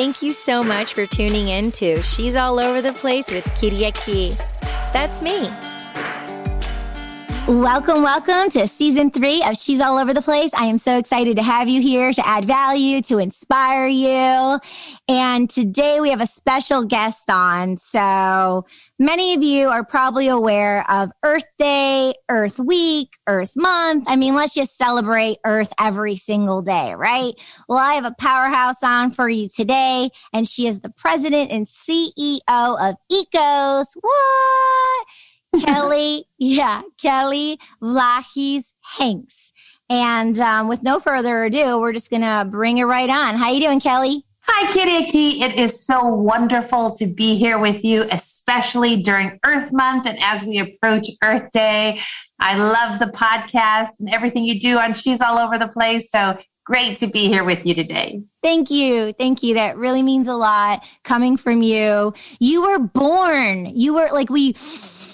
Thank you so much for tuning in to She's All Over the Place with Kyriaki. That's me. Welcome, welcome to season three of She's All Over the Place. I am so excited to have you here to add value, to inspire you. And today we have a special guest on. So many of you are probably aware of Earth Day, Earth Week, Earth Month. I mean, let's just celebrate Earth every single day, right? Well, I have a powerhouse on for you today, and she is the president and CEO of ECOS. What? Kelly, yeah, Kelly Vlahakis Hanks. And um, with no further ado, we're just gonna bring it right on. How you doing, Kelly? Hi, Kyriaki. It is so wonderful to be here with you, especially during Earth Month and as we approach Earth Day. I love the podcast and everything you do on She's All Over the Place. So great to be here with you today. Thank you. Thank you. That really means a lot coming from you. You were born. You were like, we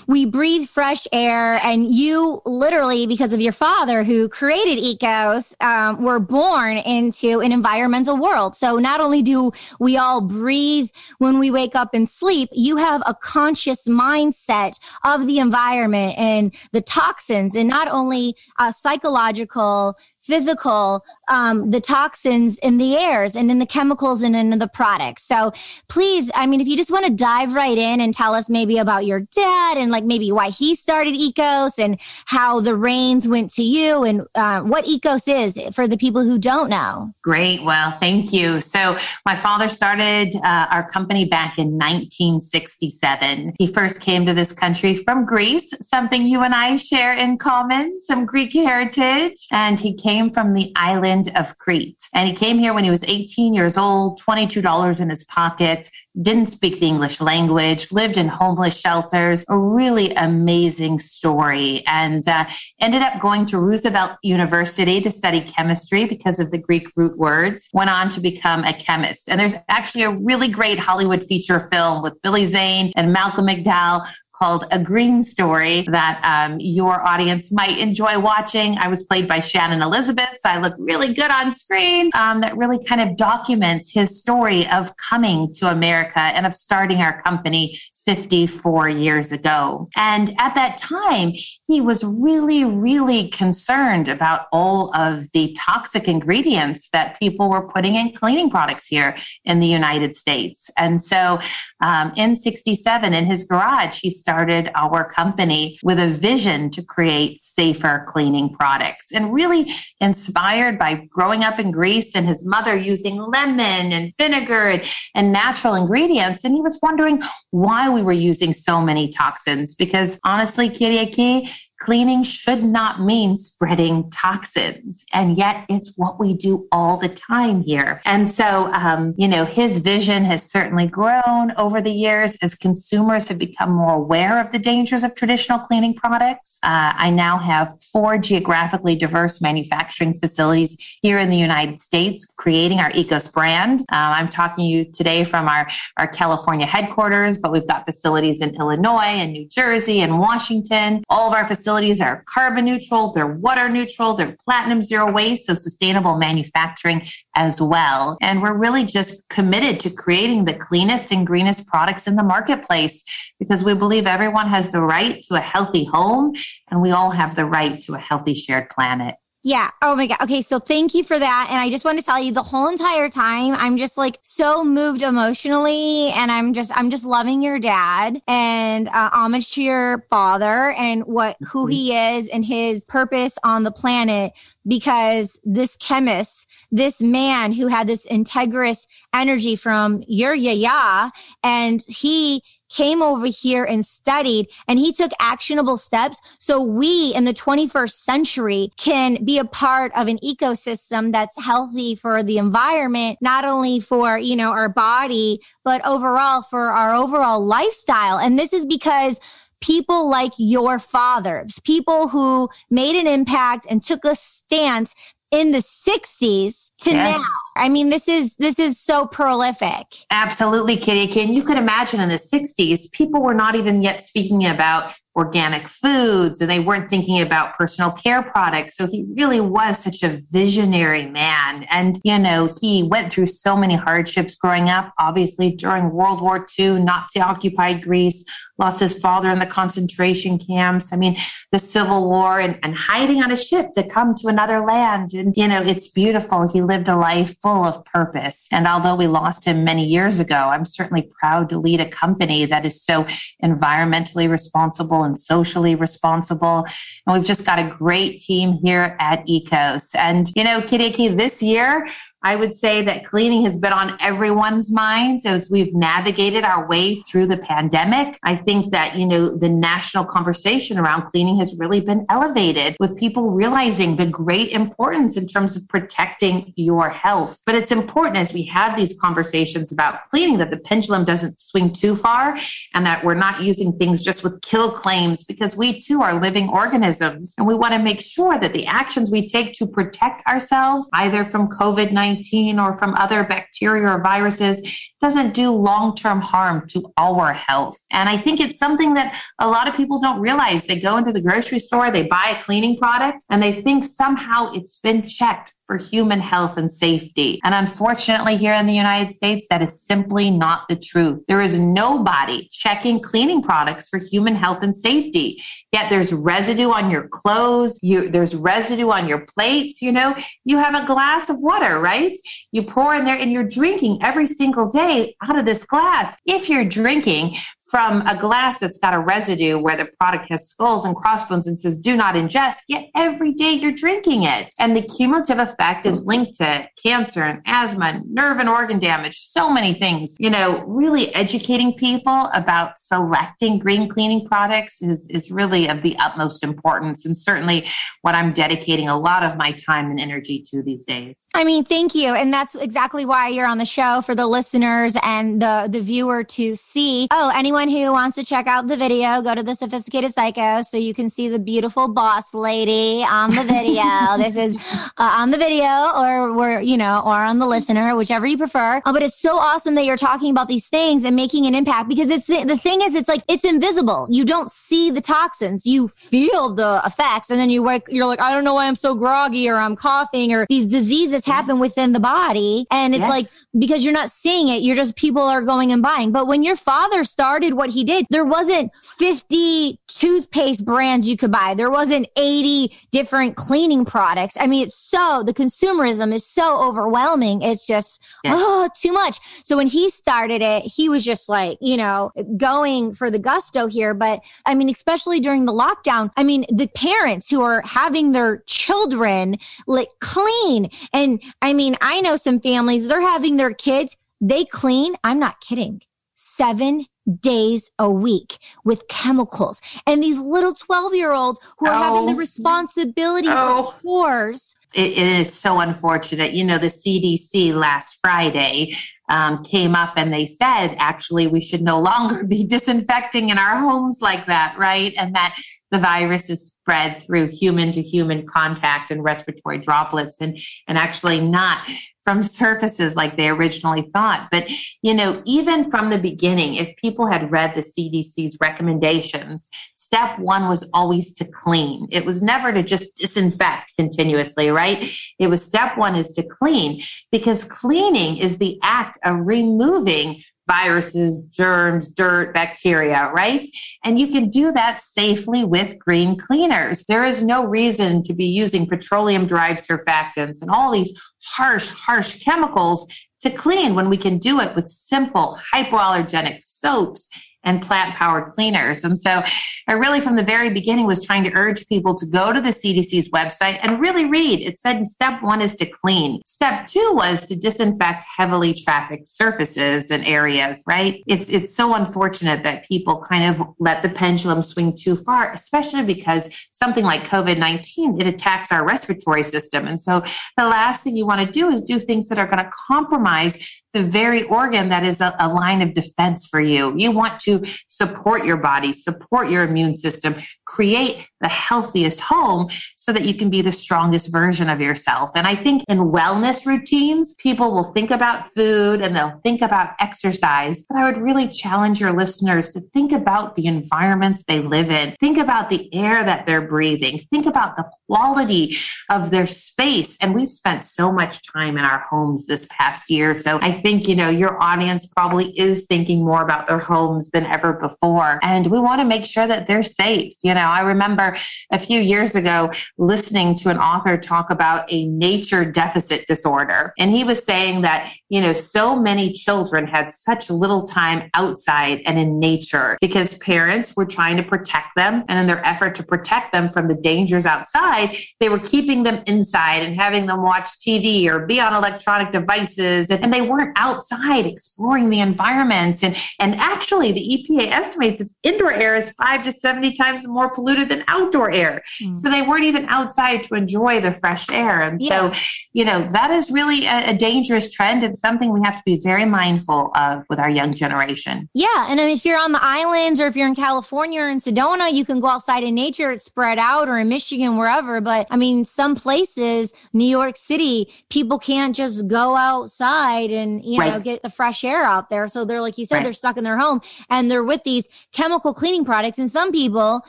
we breathe fresh air and you literally because of your father who created ecos um, were born into an environmental world. So not only do we all breathe when we wake up and sleep you have a conscious mindset of the environment and the toxins and not only uh, psychological physical, um, the toxins in the airs and in the chemicals and in the products. So please, I mean, if you just want to dive right in and tell us maybe about your dad and like maybe why he started Ecos and how the reins went to you and uh, what Ecos is for the people who don't know. Great. Well, thank you. So my father started uh, our company back in 1967. He first came to this country from Greece, something you and I share in common, some Greek heritage. And he came came from the island of Crete. And he came here when he was 18 years old, $22 in his pocket, didn't speak the English language, lived in homeless shelters. A really amazing story. And uh, ended up going to Roosevelt University to study chemistry because of the Greek root words. Went on to become a chemist. And there's actually a really great Hollywood feature film with Billy Zane and Malcolm McDowell called A Green Story that um, your audience might enjoy watching. I was played by Shannon Elizabeth, so I look really good on screen. Um, that really kind of documents his story of coming to America and of starting our company 54 years ago. And at that time, he was really, really concerned about all of the toxic ingredients that people were putting in cleaning products here in the United States. And so um, in 67, in his garage, he started our company with a vision to create safer cleaning products and really inspired by growing up in Greece and his mother using lemon and vinegar and, and natural ingredients. And he was wondering why we were using so many toxins because honestly, Kyriaki, Cleaning should not mean spreading toxins. And yet it's what we do all the time here. And so, um, you know, his vision has certainly grown over the years as consumers have become more aware of the dangers of traditional cleaning products. Uh, I now have four geographically diverse manufacturing facilities here in the United States, creating our Ecos brand. Uh, I'm talking to you today from our, our California headquarters, but we've got facilities in Illinois and New Jersey and Washington. All of our facilities facilities are carbon neutral, they're water neutral, they're platinum zero waste, so sustainable manufacturing as well. And we're really just committed to creating the cleanest and greenest products in the marketplace because we believe everyone has the right to a healthy home and we all have the right to a healthy shared planet. Yeah. Oh my God. Okay. So thank you for that. And I just want to tell you the whole entire time, I'm just like so moved emotionally. And I'm just, I'm just loving your dad and uh, homage to your father and what, who he is and his purpose on the planet. Because this chemist, this man who had this integrous energy from your yaya, and he came over here and studied and he took actionable steps so we in the 21st century can be a part of an ecosystem that's healthy for the environment not only for you know our body but overall for our overall lifestyle. And this is because people like your fathers, people who made an impact and took a stance in the 60s to yes. now. I mean, this is this is so prolific. Absolutely, Kitty. Can you could imagine in the 60s, people were not even yet speaking about organic foods and they weren't thinking about personal care products. So he really was such a visionary man. And, you know, he went through so many hardships growing up, obviously during World War II, Nazi occupied Greece, lost his father in the concentration camps. I mean, the Civil War and, and hiding on a ship to come to another land. And, you know, it's beautiful. He lived a life full of purpose. And although we lost him many years ago, I'm certainly proud to lead a company that is so environmentally responsible and socially responsible. And we've just got a great team here at ECOS. And, you know, Kyriaki, this year, I would say that cleaning has been on everyone's minds as we've navigated our way through the pandemic. I think that, you know, the national conversation around cleaning has really been elevated with people realizing the great importance in terms of protecting your health. But it's important as we have these conversations about cleaning that the pendulum doesn't swing too far and that we're not using things just with kill claims because we too are living organisms and we want to make sure that the actions we take to protect ourselves either from COVID-19 19 or from other bacteria or viruses doesn't do long term harm to our health. And I think it's something that a lot of people don't realize. They go into the grocery store, they buy a cleaning product, and they think somehow it's been checked for human health and safety. And unfortunately, here in the United States, that is simply not the truth. There is nobody checking cleaning products for human health and safety. Yet there's residue on your clothes, you, there's residue on your plates. You know, you have a glass of water, right? You pour in there and you're drinking every single day out of this glass. If you're drinking from a glass that's got a residue where the product has skulls and crossbones and says do not ingest, yet every day you're drinking it. And the cumulative effect is linked to cancer and asthma, nerve and organ damage, so many things. You know, really educating people about selecting green cleaning products is, is really of the utmost importance and certainly what I'm dedicating a lot of my time and energy to these days. I mean, thank you. And that's exactly why you're on the show for the listeners and the, the viewer to see. Oh, anyone anyone who wants to check out the video, go to the Sophisticated Psycho so you can see the beautiful boss lady on the video. this is uh, on the video or we're, you know, or on the listener, whichever you prefer. Uh, but it's so awesome that you're talking about these things and making an impact because it's the, the thing is, it's like, it's invisible. You don't see the toxins. You feel the effects and then you wake, you're like, I don't know why I'm so groggy or I'm coughing or these diseases happen within the body. And it's yes. like, because you're not seeing it, you're just people are going and buying. But when your father started what he did, there wasn't 50 toothpaste brands you could buy. There wasn't 80 different cleaning products. I mean, it's so the consumerism is so overwhelming. It's just oh, too much. So when he started it, he was just like, you know, going for the gusto here, but I mean, especially during the lockdown, I mean, the parents who are having their children like clean and I mean, I know some families they're having their their kids, they clean. I'm not kidding. Seven days a week with chemicals. And these little 12 year olds who are oh. having the oh. responsibilities oh. of chores. It, it is so unfortunate. You know, the CDC last Friday um, came up and they said, actually, we should no longer be disinfecting in our homes like that, right? And that the virus is spread through human to human contact and respiratory droplets and, and actually not from surfaces like they originally thought. But, you know, even from the beginning, if people had read the CDC's recommendations, step one was always to clean. It was never to just disinfect continuously, right? It was step one is to clean because cleaning is the act of removing viruses, germs, dirt, bacteria, right? And you can do that safely with green cleaners. There is no reason to be using petroleum derived surfactants and all these harsh, harsh chemicals to clean when we can do it with simple hypoallergenic soaps and plant powered cleaners. And so I really, from the very beginning, was trying to urge people to go to the CDC's website and really read. It said step one is to clean, step two was to disinfect heavily trafficked surfaces and areas, right? It's, it's so unfortunate that people kind of let the pendulum swing too far, especially because something like COVID 19, it attacks our respiratory system. And so the last thing you want to do is do things that are going to compromise the very organ that is a, a, line of defense for you. You want to support your body, support your immune system, create the healthiest home so that you can be the strongest version of yourself. And I think in wellness routines, people will think about food and they'll think about exercise. But I would really challenge your listeners to think about the environments they live in. Think about the air that they're breathing. Think about the quality of their space. And we've spent so much time in our homes this past year. So I think, you know, your audience probably is thinking more about their homes than ever before. And we want to make sure that they're safe. You know, I remember a few years ago listening to an author talk about a nature deficit disorder. And he was saying that, you know, so many children had such little time outside and in nature because parents were trying to protect them. And in their effort to protect them from the dangers outside, they were keeping them inside and having them watch TV or be on electronic devices. And they weren't outside exploring the environment. And, and actually, the EPA estimates its indoor air is five to 70 times more polluted than outdoor air. Mm. So they weren't even outside to enjoy the fresh air. And yeah. so, you know, that is really a, a dangerous trend and something we have to be very mindful of with our young generation. Yeah. And if you're on the islands or if you're in California or in Sedona, you can go outside in nature. It's spread out or in Michigan, wherever. But I mean, some places, New York City, people can't just go outside and, you know, right. get the fresh air out there. So they're, like you said, right. they're stuck in their home and they're with these chemical cleaning products. And some people,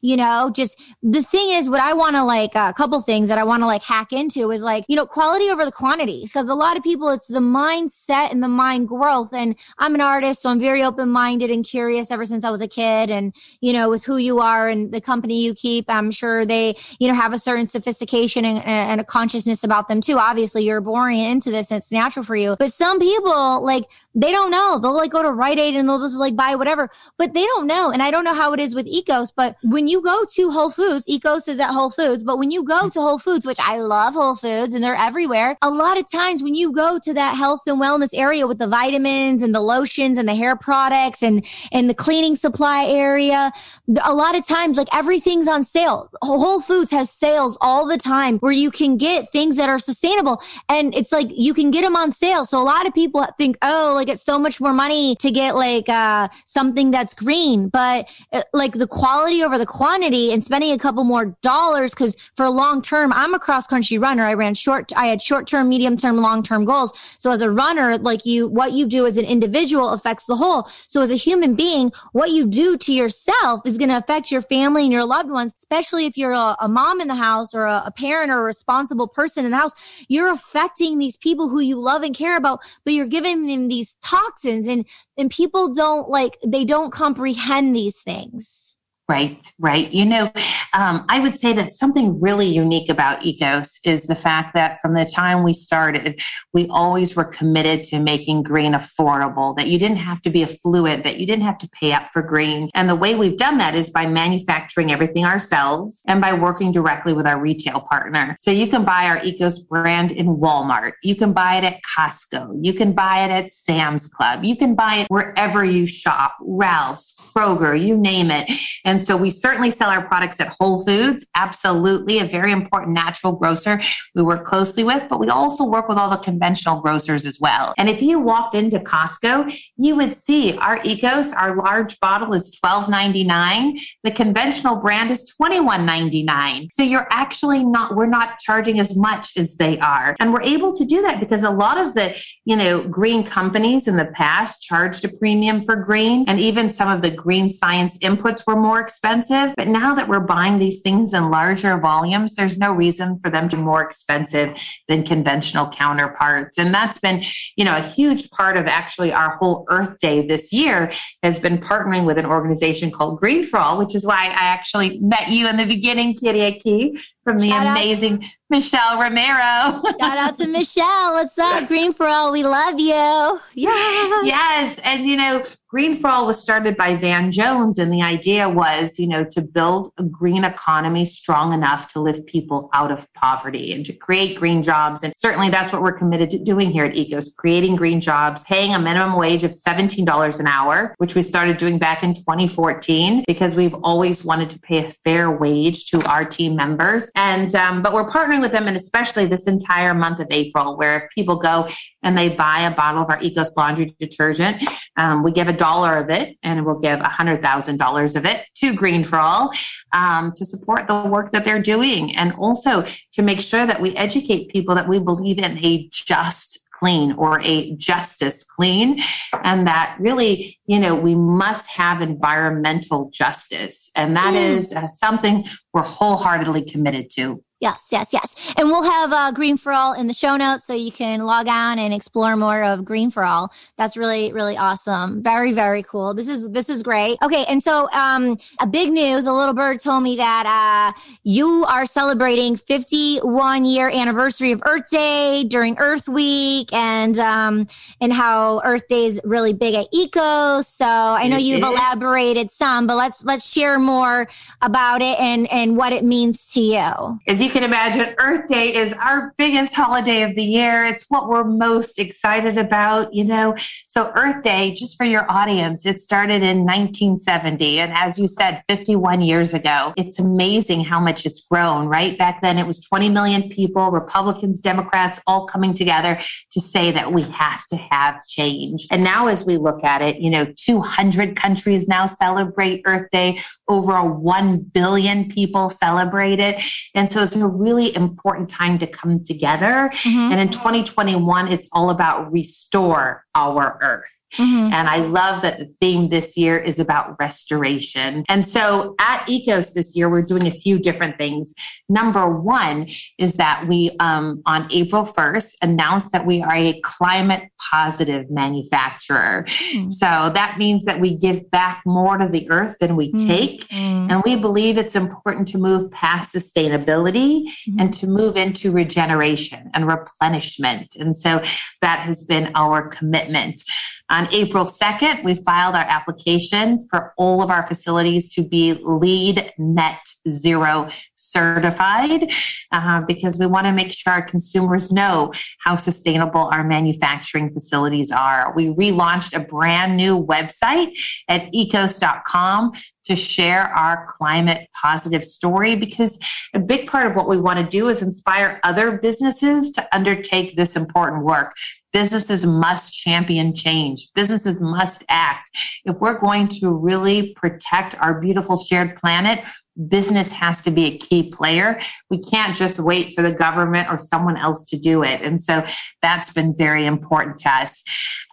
you know, just the thing is what I want to like, a couple things that I want to like hack into is like, you know, quality over the quantity. Cause a lot of people, it's the mindset and the mind growth. And I'm an artist, so I'm very open minded and curious ever since I was a kid. And, you know, with who you are and the company you keep, I'm sure they, you know, have a certain sophistication and, and a consciousness about them too. Obviously, you're born into this and it's natural for you. But some people, like, they don't know. They'll like go to Rite Aid and they'll just like buy whatever, but they don't know. And I don't know how it is with Ecos, but when you go to Whole Foods, Ecos is at Whole Foods, but when you go to Whole Foods, which I love Whole Foods and they're everywhere, a lot of times when you go to that health and wellness area with the vitamins and the lotions and the hair products and, and the cleaning supply area, a lot of times like everything's on sale. Whole Foods has sales all the time where you can get things that are sustainable and it's like you can get them on sale. So a lot of people think, oh, like it's so much more money to get like uh, something that's green, but uh, like the quality over the quantity and spending a couple more dollars because for long term, I'm a cross country runner. I ran short, I had short term, medium term, long term goals. So as a runner, like you, what you do as an individual affects the whole. So as a human being, what you do to yourself is going to affect your family and your loved ones, especially if you're a, a mom in the house or a, a parent or a responsible person in the house. You're affecting these people who you love and care about, but you're giving them these toxins and and people don't like they don't comprehend these things Right, right. You know, um, I would say that something really unique about Ecos is the fact that from the time we started, we always were committed to making green affordable, that you didn't have to be affluent, that you didn't have to pay up for green. And the way we've done that is by manufacturing everything ourselves and by working directly with our retail partner. So you can buy our Ecos brand in Walmart, you can buy it at Costco, you can buy it at Sam's Club, you can buy it wherever you shop, Ralph's, Kroger, you name it. And and so we certainly sell our products at Whole Foods, absolutely a very important natural grocer we work closely with, but we also work with all the conventional grocers as well. And if you walked into Costco, you would see our Ecos, our large bottle is $12.99. The conventional brand is $21.99. So you're actually not, we're not charging as much as they are. And we're able to do that because a lot of the, you know, green companies in the past charged a premium for green. And even some of the green science inputs were more expensive. But now that we're buying these things in larger volumes, there's no reason for them to be more expensive than conventional counterparts. And that's been, you know, a huge part of actually our whole Earth Day this year has been partnering with an organization called Green for All, which is why I actually met you in the beginning, Kyriaki, from the Shout amazing out. Michelle Romero. Shout out to Michelle. What's up? Green for All. We love you. Yeah. Yes. And, you know, Green for All was started by Van Jones, and the idea was, you know, to build a green economy strong enough to lift people out of poverty and to create green jobs. And certainly that's what we're committed to doing here at Ecos, creating green jobs, paying a minimum wage of $17 an hour, which we started doing back in 2014 because we've always wanted to pay a fair wage to our team members. And, um, but we're partnering with them, and especially this entire month of April, where if people go and they buy a bottle of our Ecos laundry detergent, um, we give a dollar of it, and we'll give $100,000 of it to Green for All um, to support the work that they're doing and also to make sure that we educate people that we believe in a just clean or a justice clean and that really you know we must have environmental justice. And that mm. is uh, something we're wholeheartedly committed to Yes, yes, yes. And we'll have uh, Green for All in the show notes so you can log on and explore more of Green for All. That's really, really awesome. Very, very cool. This is this is great. Okay, and so um, a big news. A little bird told me that uh, you are celebrating 51 year anniversary of Earth Day during Earth Week, and um, and how Earth Day is really big at Eco. So I know it you've is. elaborated some, but let's let's share more about it and and what it means to you. As you you can imagine, Earth Day is our biggest holiday of the year. It's what we're most excited about, you know. So, Earth Day, just for your audience, it started in 1970. And as you said, 51 years ago, it's amazing how much it's grown, right? Back then, it was 20 million people, Republicans, Democrats, all coming together to say that we have to have change. And now, as we look at it, you know, 200 countries now celebrate Earth Day, over a 1 billion people celebrate it. And so, it's a really important time to come together. Mm-hmm. And in 2021, it's all about restore our earth. Mm-hmm. And I love that the theme this year is about restoration. And so at ECOS this year, we're doing a few different things. Number one is that we, um, on April 1st, announced that we are a climate positive manufacturer. Mm-hmm. So that means that we give back more to the earth than we mm-hmm. take. Mm-hmm. And we believe it's important to move past sustainability mm-hmm. and to move into regeneration and replenishment. And so that has been our commitment. On April 2nd, we filed our application for all of our facilities to be LEED net zero certified uh, because we want to make sure our consumers know how sustainable our manufacturing facilities are. We relaunched a brand new website at ecos.com to share our climate positive story because a big part of what we want to do is inspire other businesses to undertake this important work. Businesses must champion change. Businesses must act. If we're going to really protect our beautiful shared planet, business has to be a key player. We can't just wait for the government or someone else to do it. And so that's been very important to us.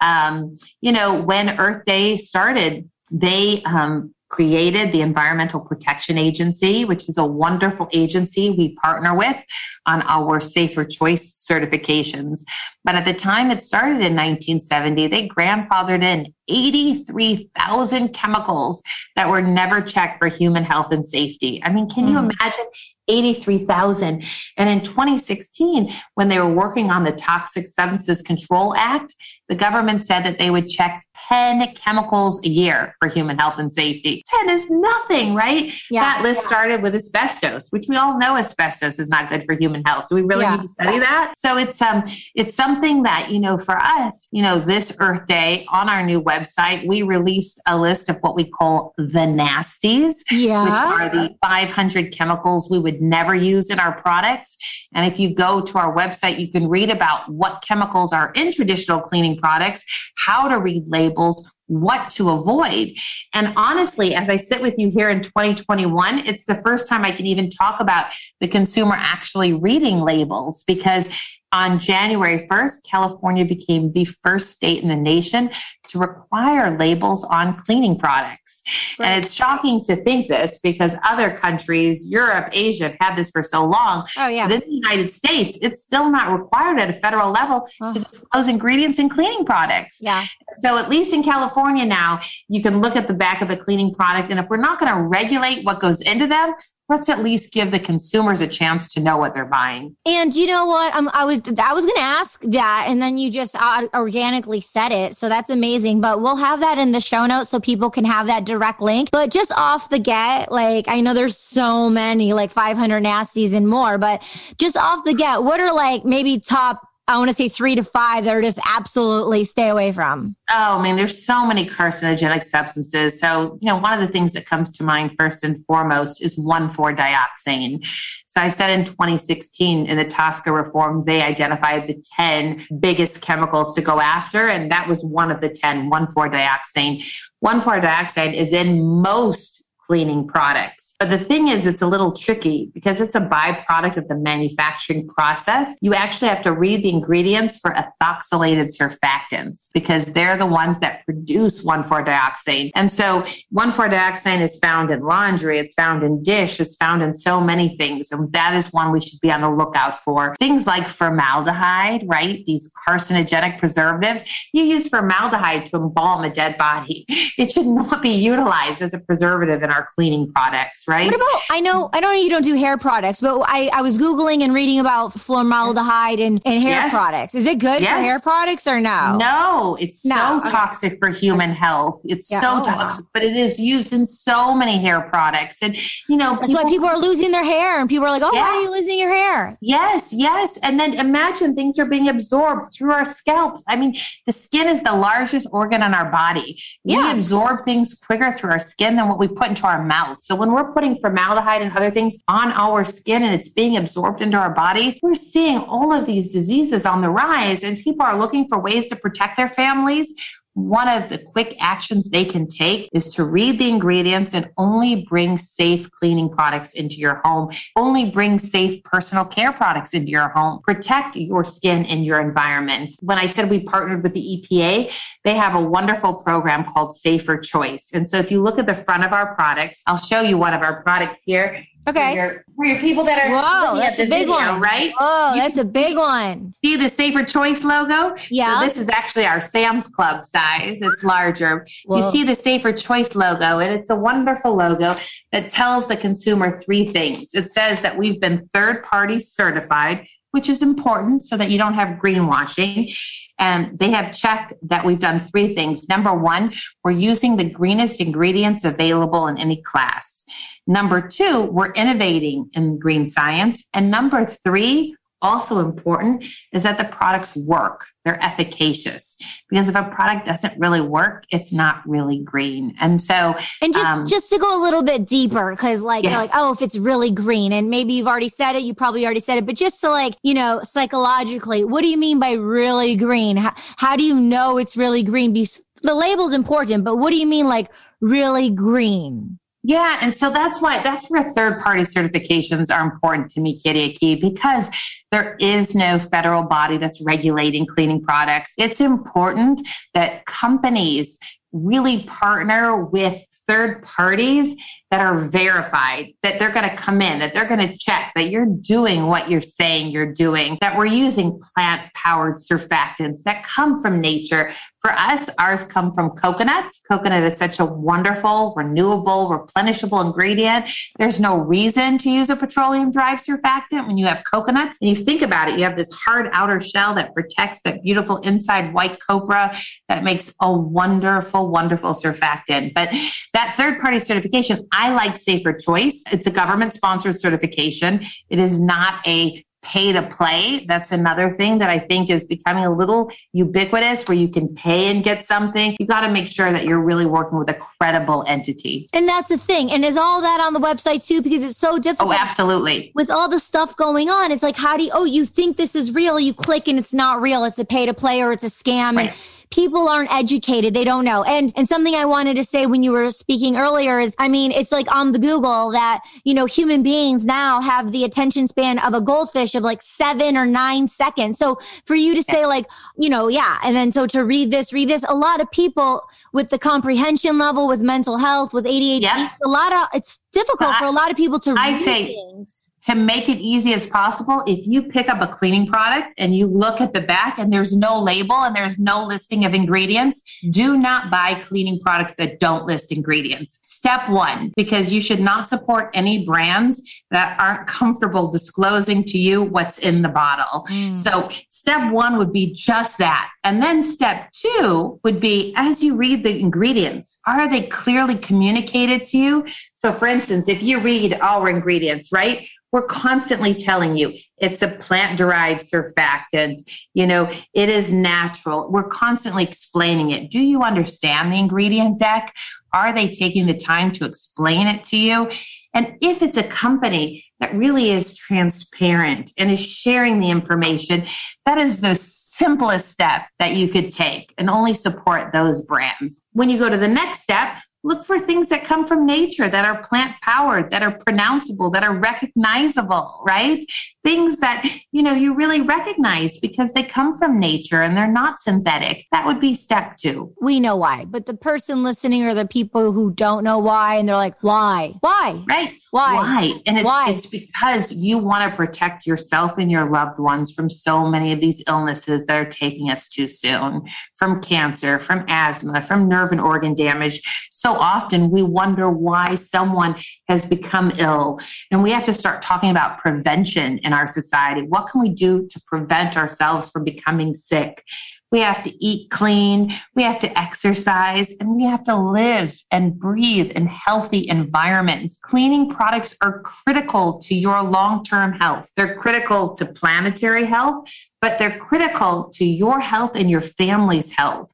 Um, you know, when Earth Day started, they um, created the Environmental Protection Agency, which is a wonderful agency we partner with on our safer choice certifications. But at the time it started in 1970, they grandfathered in 83,000 chemicals that were never checked for human health and safety. I mean, can mm. you imagine 83,000. And in 2016, when they were working on the Toxic Substances Control Act, the government said that they would check 10 chemicals a year for human health and safety. 10 is nothing, right? Yeah. That list started with asbestos, which we all know asbestos is not good for human health. Do we really yeah. need to study that? So it's um it's something that, you know, for us, you know, this Earth Day on our new website, we released a list of what we call the nasties, yeah. which are the 500 chemicals we would never use in our products. And if you go to our website, you can read about what chemicals are in traditional cleaning products, how to read labels, what to avoid. And honestly, as I sit with you here in 2021, it's the first time I can even talk about the consumer actually reading labels because on January 1st, California became the first state in the nation to require labels on cleaning products. Right. And it's shocking to think this because other countries, Europe, Asia, have had this for so long. Oh, yeah. But in the United States, it's still not required at a federal level oh. to disclose ingredients in cleaning products. Yeah. So at least in California now, you can look at the back of the cleaning product. And if we're not going to regulate what goes into them, let's at least give the consumers a chance to know what they're buying. And you know what? Um, I was I was going to ask that, and then you just uh, organically said it, so that's amazing. But we'll have that in the show notes so people can have that direct link. But just off the get, like I know there's so many, like 500 nasties and more, but just off the get, what are like maybe top I want to say three to five that are just absolutely stay away from? Oh, I mean, there's so many carcinogenic substances. So, you know, one of the things that comes to mind first and foremost is 1,4-dioxane. So I said in 2016 in the TSCA reform, they identified the 10 biggest chemicals to go after. And that was one of the 10, 1,4-dioxane. 1,4-dioxane is in most cleaning products. But the thing is, it's a little tricky because it's a byproduct of the manufacturing process. You actually have to read the ingredients for ethoxylated surfactants because they're the ones that produce 1,4-dioxane. And so 1,4-dioxane is found in laundry, it's found in dish, it's found in so many things. And that is one we should be on the lookout for. Things like formaldehyde, right? These carcinogenic preservatives. You use formaldehyde to embalm a dead body. It should not be utilized as a preservative in our cleaning products right? What about, I know, I don't know you don't do hair products, but I, I was Googling and reading about formaldehyde and, and hair yes. products. Is it good yes. for hair products or no? No, it's no. so okay. toxic for human health. It's yeah. so oh, toxic, wow. but it is used in so many hair products. And, you know, that's people, why people are losing their hair and people are like, oh, yeah. why are you losing your hair? Yes, yes. And then imagine things are being absorbed through our scalp. I mean, the skin is the largest organ on our body. Yeah. We absorb things quicker through our skin than what we put into our mouth. So when we're putting formaldehyde and other things on our skin and it's being absorbed into our bodies, we're seeing all of these diseases on the rise, and people are looking for ways to protect their families one of the quick actions they can take is to read the ingredients and only bring safe cleaning products into your home. Only bring safe personal care products into your home. Protect your skin and your environment. When I said we partnered with the EPA, they have a wonderful program called Safer Choice. And so if you look at the front of our products, I'll show you one of our products here. Okay. For your, for your people that are Whoa, that's a big video, one, right? Oh, that's a big one. See the Safer Choice logo? Yeah. So this is actually our Sam's Club size. It's larger. Whoa. You see the Safer Choice logo, and it's a wonderful logo that tells the consumer three things. It says that we've been third party certified which is important so that you don't have greenwashing. And they have checked that we've done three things. Number one, we're using the greenest ingredients available in any class. Number two, we're innovating in green science. And number three, also important is that the products work. They're efficacious because if a product doesn't really work, it's not really green. And so, and just um, just to go a little bit deeper, because like yes. like oh, if it's really green, and maybe you've already said it, you probably already said it, but just to like you know psychologically, what do you mean by really green? How, how do you know it's really green? Be- the label's important, but what do you mean like really green? Yeah. And so that's why that's where third party certifications are important to me, Kyriaki, because there is no federal body that's regulating cleaning products. It's important that companies really partner with third parties that are verified, that they're going to come in, that they're going to check that you're doing what you're saying you're doing, that we're using plant powered surfactants that come from nature. For us, ours come from coconut. Coconut is such a wonderful, renewable, replenishable ingredient. There's no reason to use a petroleum drive surfactant when you have coconuts. And you think about it, you have this hard outer shell that protects that beautiful inside white copra that makes a wonderful, wonderful surfactant. But that third party certification, I like Safer Choice. It's a government sponsored certification. It is not a pay to play. That's another thing that I think is becoming a little ubiquitous where you can pay and get something. You got to make sure that you're really working with a credible entity. And that's the thing. And is all that on the website too? Because it's so difficult. Oh, absolutely. With all the stuff going on, it's like, how do you, oh, you think this is real? You click and it's not real. It's a pay to play or it's a scam. Right. And people aren't educated. They don't know. And, and something I wanted to say when you were speaking earlier is, I mean, it's like on the Google that, you know, human beings now have the attention span of a goldfish of like seven or nine seconds. So for you to say like, you know, yeah. And then so to read this, read this, a lot of people with the comprehension level, with mental health, with ADHD, yeah. a lot of, it's difficult for a lot of people to I'd read say, things to make it easy as possible, if you pick up a cleaning product and you look at the back and there's no label and there's no listing of ingredients, do not buy cleaning products that don't list ingredients. Step one, because you should not support any brands that aren't comfortable disclosing to you what's in the bottle. Mm. So, step one would be just that. And then step two would be as you read the ingredients, are they clearly communicated to you? So, for instance, if you read our ingredients, right? We're constantly telling you it's a plant derived surfactant. You know, it is natural. We're constantly explaining it. Do you understand the ingredient deck? Are they taking the time to explain it to you? And if it's a company that really is transparent and is sharing the information, that is the simplest step that you could take and only support those brands. When you go to the next step, look for things that come from nature that are plant powered that are pronounceable that are recognizable right? Things that you know you really recognize because they come from nature and they're not synthetic. That would be step two. We know why but the person listening or the people who don't know why and they're like why? Why? Right why? Why? And it's, Why? it's because you want to protect yourself and your loved ones from so many of these illnesses that are taking us too soon from cancer, from asthma, from nerve and organ damage. So often we wonder why someone has become ill. And we have to start talking about prevention in our society. What can we do to prevent ourselves from becoming sick? We have to eat clean. We have to exercise and we have to live and breathe in healthy environments. Cleaning products are critical to your long term health. They're critical to planetary health, but they're critical to your health and your family's health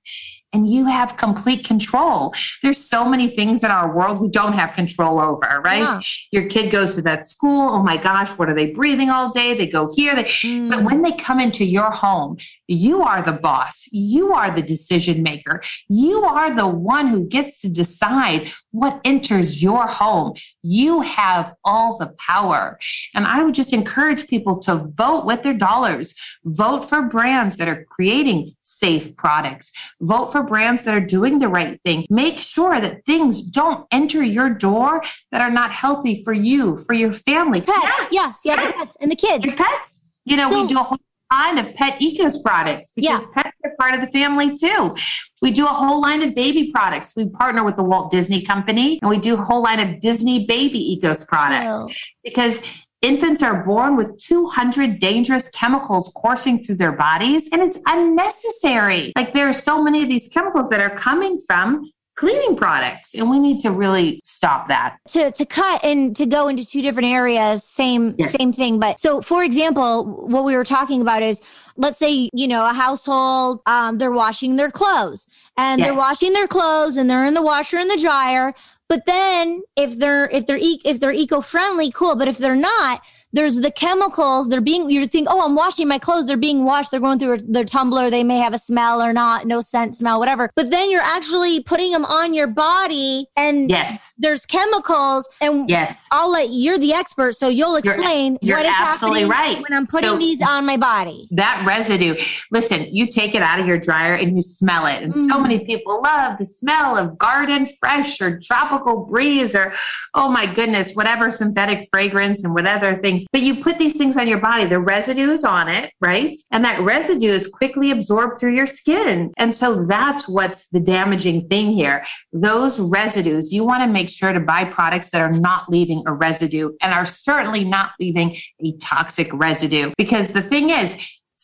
and you have complete control. There's so many things in our world we don't have control over, right? Yeah. Your kid goes to that school. Oh my gosh, what are they breathing all day? They go here. They, mm. But when they come into your home, you are the boss. You are the decision maker. You are the one who gets to decide what enters your home. You have all the power. And I would just encourage people to vote with their dollars. Vote for brands that are creating safe products. Vote for brands that are doing the right thing. Make sure that things don't enter your door that are not healthy for you, for your family. Pets, yeah. yes, yeah, pets. the pets and the kids. Your pets. You know, so, we do a whole line of pet ecos products because yeah. pets are part of the family too. We do a whole line of baby products. We partner with the Walt Disney Company and we do a whole line of Disney baby ecos products oh. because Infants are born with 200 dangerous chemicals coursing through their bodies, and it's unnecessary. Like there are so many of these chemicals that are coming from cleaning products and we need to really stop that to to cut and to go into two different areas same yes. same thing but so for example what we were talking about is let's say you know a household um, they're washing their clothes and yes. they're washing their clothes and they're in the washer and the dryer but then if they're if they're e- if they're eco-friendly, cool. But if they're not, there's the chemicals. They're being you think, oh, I'm washing my clothes. They're being washed. They're going through their tumbler. They may have a smell or not, no scent, smell, whatever. But then you're actually putting them on your body, and yes, there's chemicals. And yes, I'll let you're the expert, so you'll explain you're, you're what is absolutely right when I'm putting so these on my body. That residue. Listen, you take it out of your dryer and you smell it, and mm. so many people love the smell of garden fresh or tropical breeze or oh my goodness, whatever synthetic fragrance and whatever things but you put these things on your body, the residue is on it, right? And that residue is quickly absorbed through your skin. And so that's what's the damaging thing here. Those residues, you want to make sure to buy products that are not leaving a residue and are certainly not leaving a toxic residue. Because the thing is,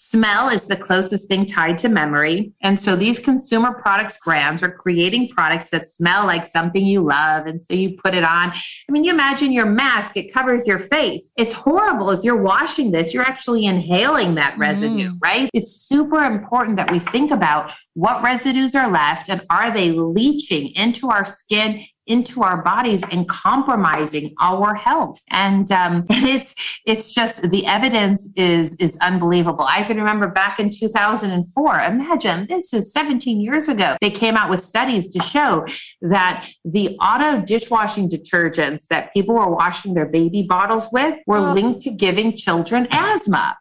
Smell is the closest thing tied to memory. And so these consumer products brands are creating products that smell like something you love. And so you put it on. I mean, you imagine your mask, it covers your face. It's horrible. If you're washing this, you're actually inhaling that residue, mm. right? It's super important that we think about what residues are left and are they leaching into our skin into our bodies and compromising our health. And, um, and it's it's just the evidence is is unbelievable. I can remember back in 2004. Imagine this is 17 years ago. They came out with studies to show that the auto dishwashing detergents that people were washing their baby bottles with were oh. linked to giving children asthma.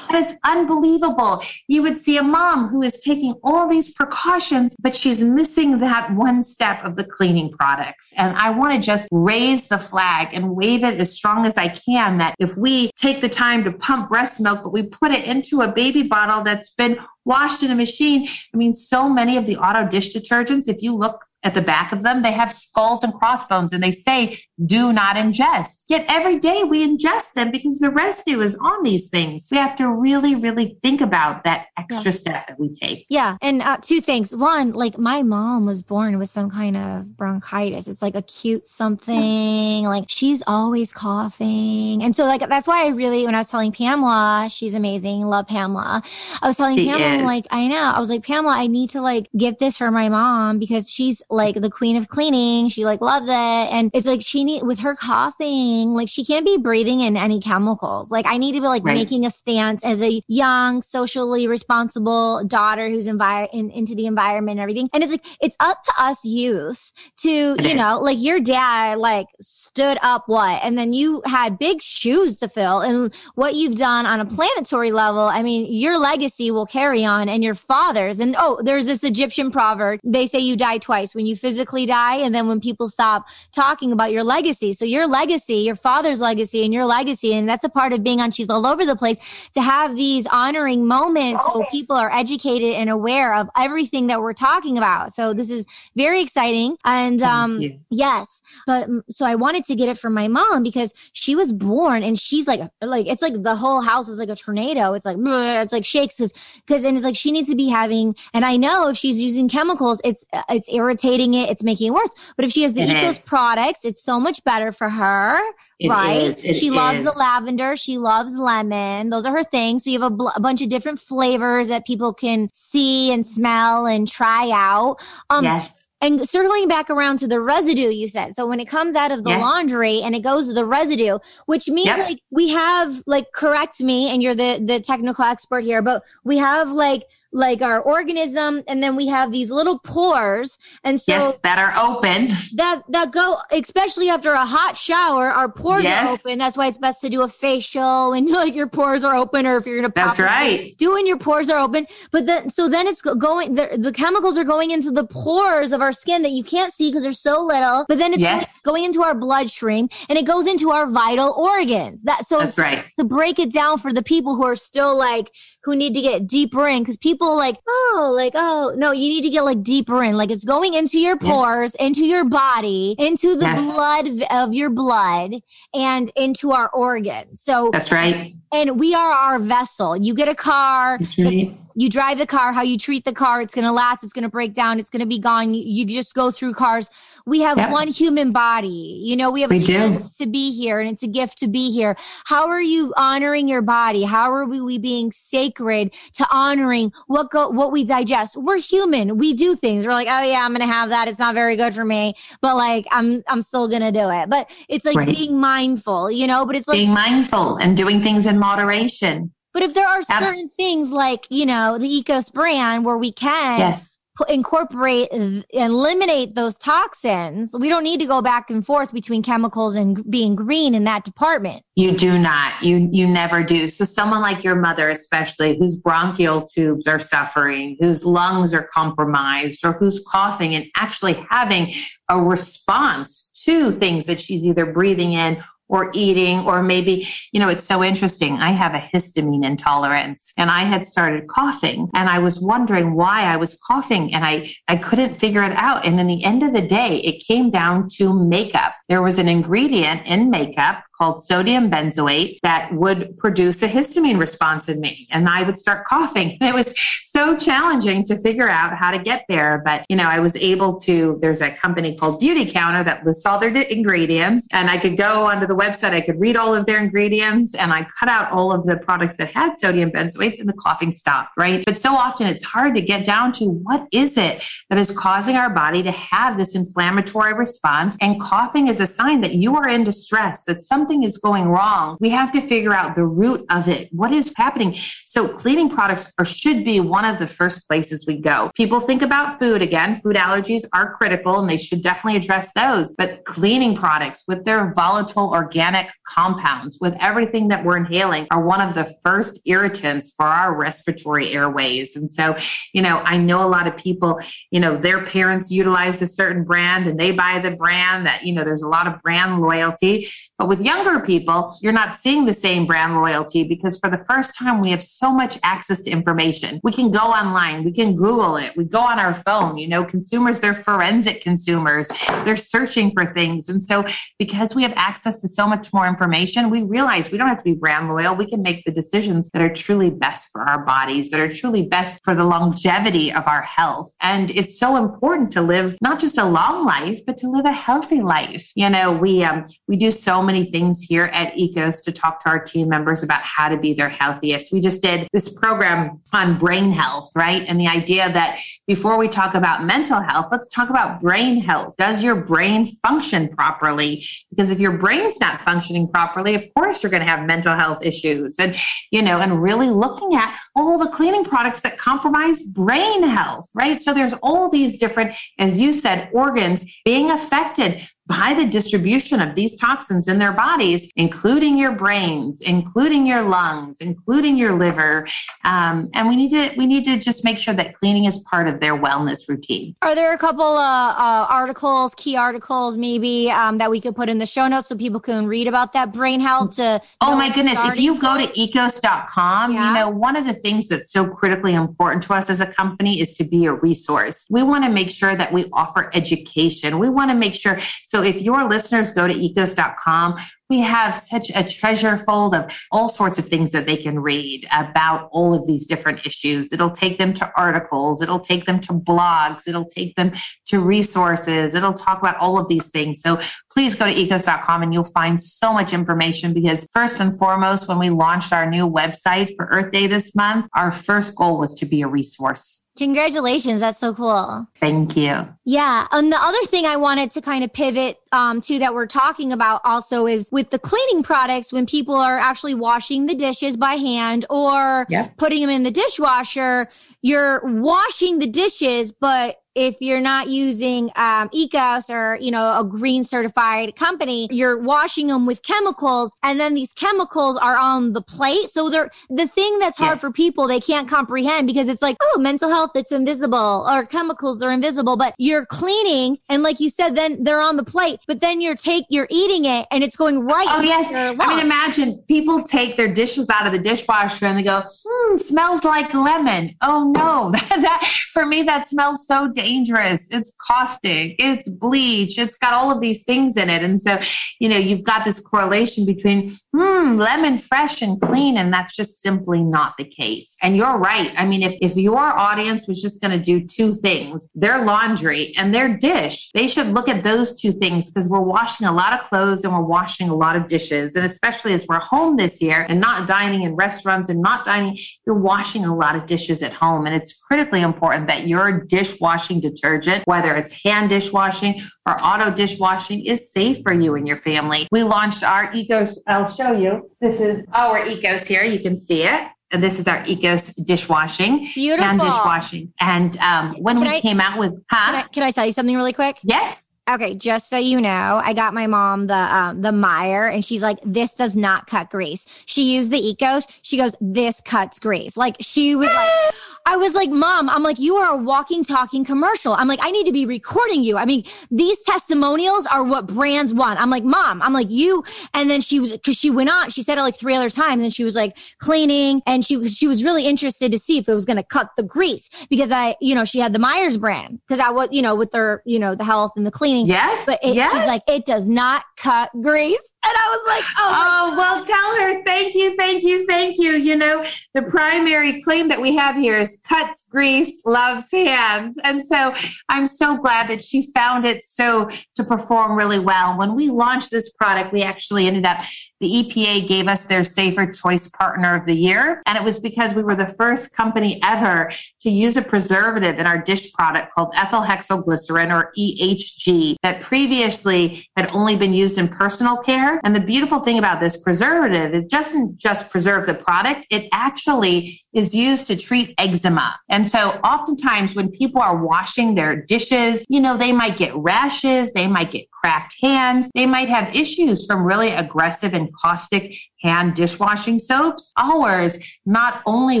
And it's unbelievable. You would see a mom who is taking all these precautions, but she's missing that one step of the cleaning products. And I want to just raise the flag and wave it as strong as I can that if we take the time to pump breast milk, but we put it into a baby bottle that's been washed in a machine, I mean, so many of the auto dish detergents, if you look at the back of them, they have skulls and crossbones and they say, do not ingest. Yet every day we ingest them because the residue is on these things. We have to really, really think about that extra yeah. step that we take. Yeah. And uh, two things. One, like my mom was born with some kind of bronchitis. It's like acute something. Like she's always coughing. And so, like, that's why I really, when I was telling Pamela, she's amazing. Love Pamela. I was telling she Pamela, is. like, I know. I was like, Pamela, I need to like get this for my mom because she's like the queen of cleaning. She like loves it. And it's like she need with her coughing, like she can't be breathing in any chemicals. Like I need to be like right. making a stance as a young, socially responsible daughter who's envi- in, into the environment and everything. And it's like it's up to us youth to, it you is. know, like your dad like stood up what? And then you had big shoes to fill. And what you've done on a planetary level, I mean, your legacy will carry on and your father's. And oh, there's this Egyptian proverb. They say you die twice when you physically die and then when people stop talking about your legacy. So your legacy, your father's legacy and your legacy, and that's a part of being on She's All Over the Place to have these honoring moments so people are educated and aware of everything that we're talking about. So this is very exciting. And um, yes, but so I wanted to get it from my mom because she was born and she's like, like, it's like the whole house is like a tornado. It's like, it's like shakes because, because, and it's like she needs to be having, and I know if she's using chemicals, it's, it's irritating it, it's making it worse. But if she has the it Ecos is. products, it's so much better for her. It right? she is. loves the lavender. She loves lemon. Those are her things. So you have a, bl- a, bunch of different flavors that people can see and smell and try out. Um, yes. And circling back around to the residue you said. So when it comes out of the yes. laundry and it goes to the residue, which means yep. like we have like correct me and you're the the technical expert here, but we have like like our organism and then we have these little pores and so yes, that are open. That that go especially after a hot shower our pores yes. are open. That's why it's best to do a facial when like your pores are open or if you're gonna that's right. Doing your pores are open. But then so then it's going the, the chemicals are going into the pores of our skin that you can't see because they're so little but then it's yes. going into our bloodstream and it goes into our vital organs. That so that's right. to break it down for the people who are still like who need to get deeper in because people like, oh, like, oh, no, you need to get like deeper in. Like it's going into your pores, yes. into your body, into the yes. blood of your blood, and into our organs. So that's right. And we are our vessel. You get a car. Right you drive the car, how you treat the car, it's going to last, it's going to break down, it's going to be gone. You, you, just go through cars. We have yep. one human body. You know, we have we a chance do. to be here and it's a gift to be here. How are you honoring your body? How are we, we being sacred to honoring what go, what we digest? We're human. We do things. We're like, oh yeah, I'm going to have that. It's not very good for me, but like I'm, I'm still going to do it. But it's like right. being mindful, you know, but it's like being mindful and doing things in moderation. But if there are certain things like, you know, the Ecos brand where we can yes. incorporate and eliminate those toxins, we don't need to go back and forth between chemicals and being green in that department. You do not. You you never do. So someone like your mother especially whose bronchial tubes are suffering, whose lungs are compromised or who's coughing and actually having a response to things that she's either breathing in or eating, or maybe, you know, it's so interesting. I have a histamine intolerance and I had started coughing and I was wondering why I was coughing and I, I couldn't figure it out. And in the end of the day, it came down to makeup. There was an ingredient in makeup called sodium benzoate that would produce a histamine response in me. And I would start coughing. It was so challenging to figure out how to get there. But, you know, I was able to, there's a company called Beautycounter that lists all their ingredients. And I could go onto the website, I could read all of their ingredients, and I cut out all of the products that had sodium benzoates and the coughing stopped, right? But so often it's hard to get down to what is it that is causing our body to have this inflammatory response. And coughing is a sign that you are in distress, that something something is going wrong, we have to figure out the root of it. What is happening? So, cleaning products are, should be one of the first places we go. People think about food again. Food allergies are critical and they should definitely address those. But cleaning products with their volatile organic compounds, with everything that we're inhaling, are one of the first irritants for our respiratory airways. And so, you know, I know a lot of people, you know, their parents utilized a certain brand and they buy the brand that, you know, there's a lot of brand loyalty. But with younger people, you're not seeing the same brand loyalty because for the first time, we have so much access to information. We can go online, we can Google it, we go on our phone. You know, consumers, they're forensic consumers, they're searching for things. And so, because we have access to so much more information, we realize we don't have to be brand loyal. We can make the decisions that are truly best for our bodies, that are truly best for the longevity of our health. And it's so important to live not just a long life, but to live a healthy life. You know, we um, we do so many things here at Ecos to talk to our team members about how to be their healthiest. We just did this program on brain health, right? And the idea that before we talk about mental health, let's talk about brain health. Does your brain function properly? Because if your brain's not functioning properly, of course you're going to have mental health issues. And, you know, and really looking at all the cleaning products that compromise brain health, right? So there's all these different, as you said, organs being affected by the distribution of these toxins in their bodies, including your brains, including your lungs, including your liver. Um, and we need to we need to just make sure that cleaning is part of their wellness routine. Are there a couple uh, uh, articles, key articles, maybe um, that we could put in the show notes so people can read about that brain health? To oh my goodness! If you go to ecos.com, yeah. you know one of the things that's so critically important to us as a company is to be a resource. We want to make sure that we offer education. We want to make sure so so if your listeners go to ecos.com, we have such a treasure fold of all sorts of things that they can read about all of these different issues. It'll take them to articles, it'll take them to blogs, it'll take them to resources, it'll talk about all of these things. So please go to ecos.com and you'll find so much information because, first and foremost, when we launched our new website for Earth Day this month, our first goal was to be a resource. Congratulations. That's so cool. Thank you. Yeah. And the other thing I wanted to kind of pivot um, to that we're talking about also is with the cleaning products, when people are actually washing the dishes by hand or yep. putting them in the dishwasher, you're washing the dishes, but if you're not using um, ecos or you know a green certified company you're washing them with chemicals and then these chemicals are on the plate. So they're the thing that's hard yes. for people they can't comprehend because it's like oh mental health it's invisible or chemicals they're invisible but you're cleaning and like you said then they're on the plate but then you're take you're eating it and it's going right oh yes. i mean imagine people take their dishes out of the dishwasher and they go hmm smells like lemon. Oh no. That, that for me that smells so dangerous. It's caustic, it's bleach, it's got all of these things in it. And so, you know, you've got this correlation between, hmm, lemon fresh and clean. And that's just simply not the case. And you're right. I mean, if, if your audience was just going to do two things, their laundry and their dish, they should look at those two things because we're washing a lot of clothes and we're washing a lot of dishes. And especially as we're home this year and not dining in restaurants and not dining, you're washing a lot of dishes at home. And it's critically important that your dishwashing detergent, whether it's hand dishwashing or auto dishwashing, is safe for you and your family. We launched our Ecos, I'll show you. This is our Ecos here. You can see it. And this is our Ecos dishwashing, Beautiful. hand dishwashing. And um, when can we I, came out with, huh? Can I, can I tell you something really quick? Yes. Okay, just so you know, I got my mom the um, the Meyer, and she's like, "This does not cut grease." She used the Ecos. She goes, "This cuts grease." Like she was like, I was like, Mom, I'm like, you are a walking, talking commercial. I'm like, I need to be recording you. I mean, these testimonials are what brands want. I'm like, Mom, I'm like, you. And then she was, cause she went on, she said it like three other times and she was like cleaning and she was, she was really interested to see if it was going to cut the grease because I, you know, she had the Meyer's brand because I was, you know, with their, you know, the health and the cleaning. Yes. But it, yes. she's like, it does not cut grease. And I was like, oh. Oh, well, tell her, thank you, thank you, thank you. You know, the primary claim that we have here is cuts grease, loves hands. And so I'm so glad that she found it so to perform really well. When we launched this product, we actually ended up the EPA gave us their Safer Choice Partner of the Year. And it was because we were the first company ever to use a preservative in our dish product called ethylhexylglycerin or EHG that previously had only been used in personal care. And the beautiful thing about this preservative, is it doesn't just preserve the product, it actually is used to treat eczema. And so oftentimes when people are washing their dishes, you know, they might get rashes, they might get cracked hands, they might have issues from really aggressive and caustic hand dishwashing soaps. Ours not only